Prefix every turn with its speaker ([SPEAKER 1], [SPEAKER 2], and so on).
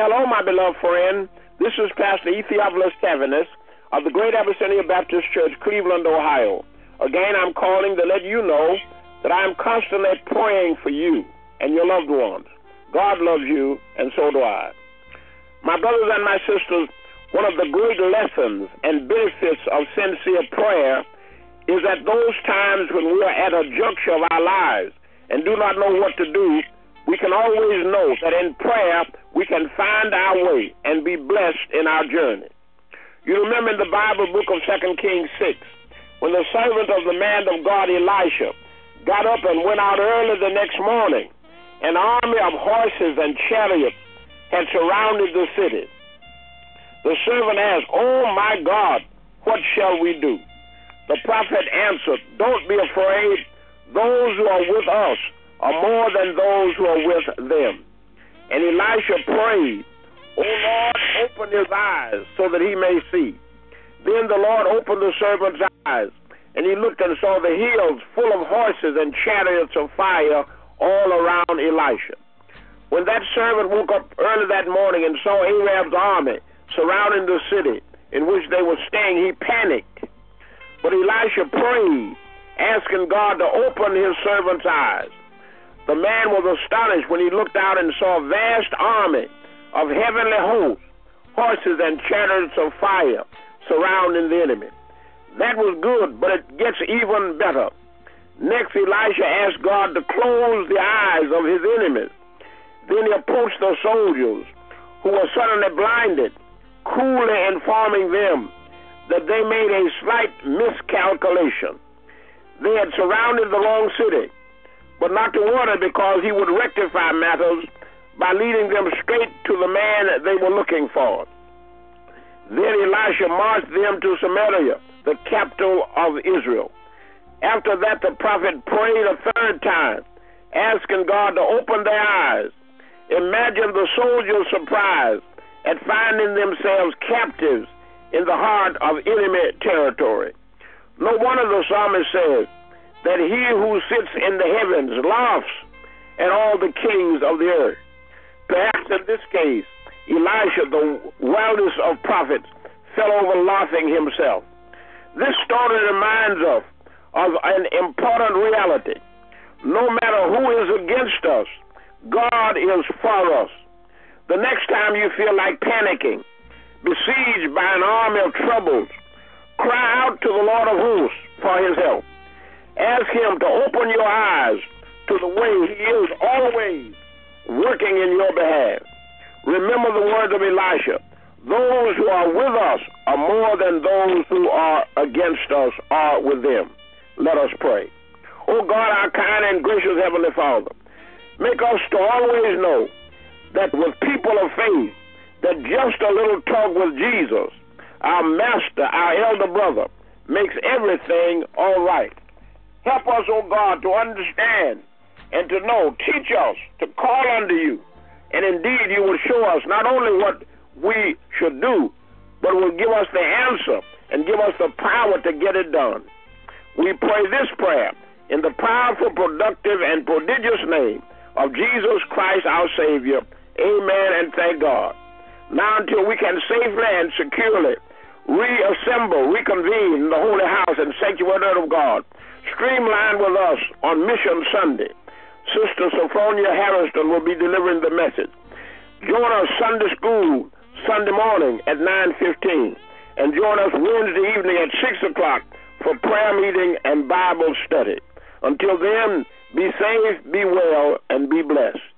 [SPEAKER 1] Hello, my beloved friend. This is Pastor E. Theophilus of the Greater Abyssinia Baptist Church, Cleveland, Ohio. Again, I'm calling to let you know that I am constantly praying for you and your loved ones. God loves you, and so do I. My brothers and my sisters, one of the great lessons and benefits of sincere prayer is that those times when we are at a juncture of our lives and do not know what to do, we can always know that in prayer we can find our way and be blessed in our journey. You remember in the Bible book of 2 Kings 6, when the servant of the man of God Elisha got up and went out early the next morning, an army of horses and chariots had surrounded the city. The servant asked, Oh my God, what shall we do? The prophet answered, Don't be afraid. Those who are with us are more than those who are with them. And Elisha prayed, O Lord, open his eyes so that he may see. Then the Lord opened the servant's eyes, and he looked and saw the hills full of horses and chariots of fire all around Elisha. When that servant woke up early that morning and saw Ahab's army surrounding the city in which they were staying, he panicked. But Elisha prayed, asking God to open his servant's eyes. The man was astonished when he looked out and saw a vast army of heavenly hosts, horses and chariots of fire surrounding the enemy. That was good, but it gets even better. Next, Elisha asked God to close the eyes of his enemies. Then he approached the soldiers who were suddenly blinded, coolly informing them that they made a slight miscalculation. They had surrounded the wrong city, but not to worry because he would rectify matters by leading them straight to the man they were looking for. Then Elisha marched them to Samaria, the capital of Israel. After that, the prophet prayed a third time, asking God to open their eyes. Imagine the soldiers' surprise at finding themselves captives in the heart of enemy territory. No wonder the psalmist says that he who sits in the heavens laughs at all the kings of the earth. Perhaps in this case, Elisha, the wildest of prophets, fell over laughing himself. This story reminds us of an important reality. No matter who is against us, God is for us. The next time you feel like panicking, besieged by an army of troubles, cry out to the Lord of hosts for his help. Ask him to open your eyes to the way he is always working in your behalf. Remember the words of Elisha. Those who are with us are more than those who are against us are with them. Let us pray. Oh God, our kind and gracious Heavenly Father, make us to always know that with people of faith, that just a little talk with Jesus, our master, our elder brother, makes everything all right. Help us, oh God, to understand and to know. Teach us to call unto you. And indeed, you will show us not only what we should do, but will give us the answer and give us the power to get it done. We pray this prayer in the powerful, productive, and prodigious name of Jesus Christ our Savior. Amen and thank God. Now, until we can safely and securely reassemble, reconvene the Holy House and sanctuary of God, streamline with us on Mission Sunday Sister Sophronia Harrison will be delivering the message. Join us Sunday school Sunday morning at 9.15 and join us Wednesday evening at 6 o'clock for prayer meeting and Bible study. Until then, be safe, be well, and be blessed.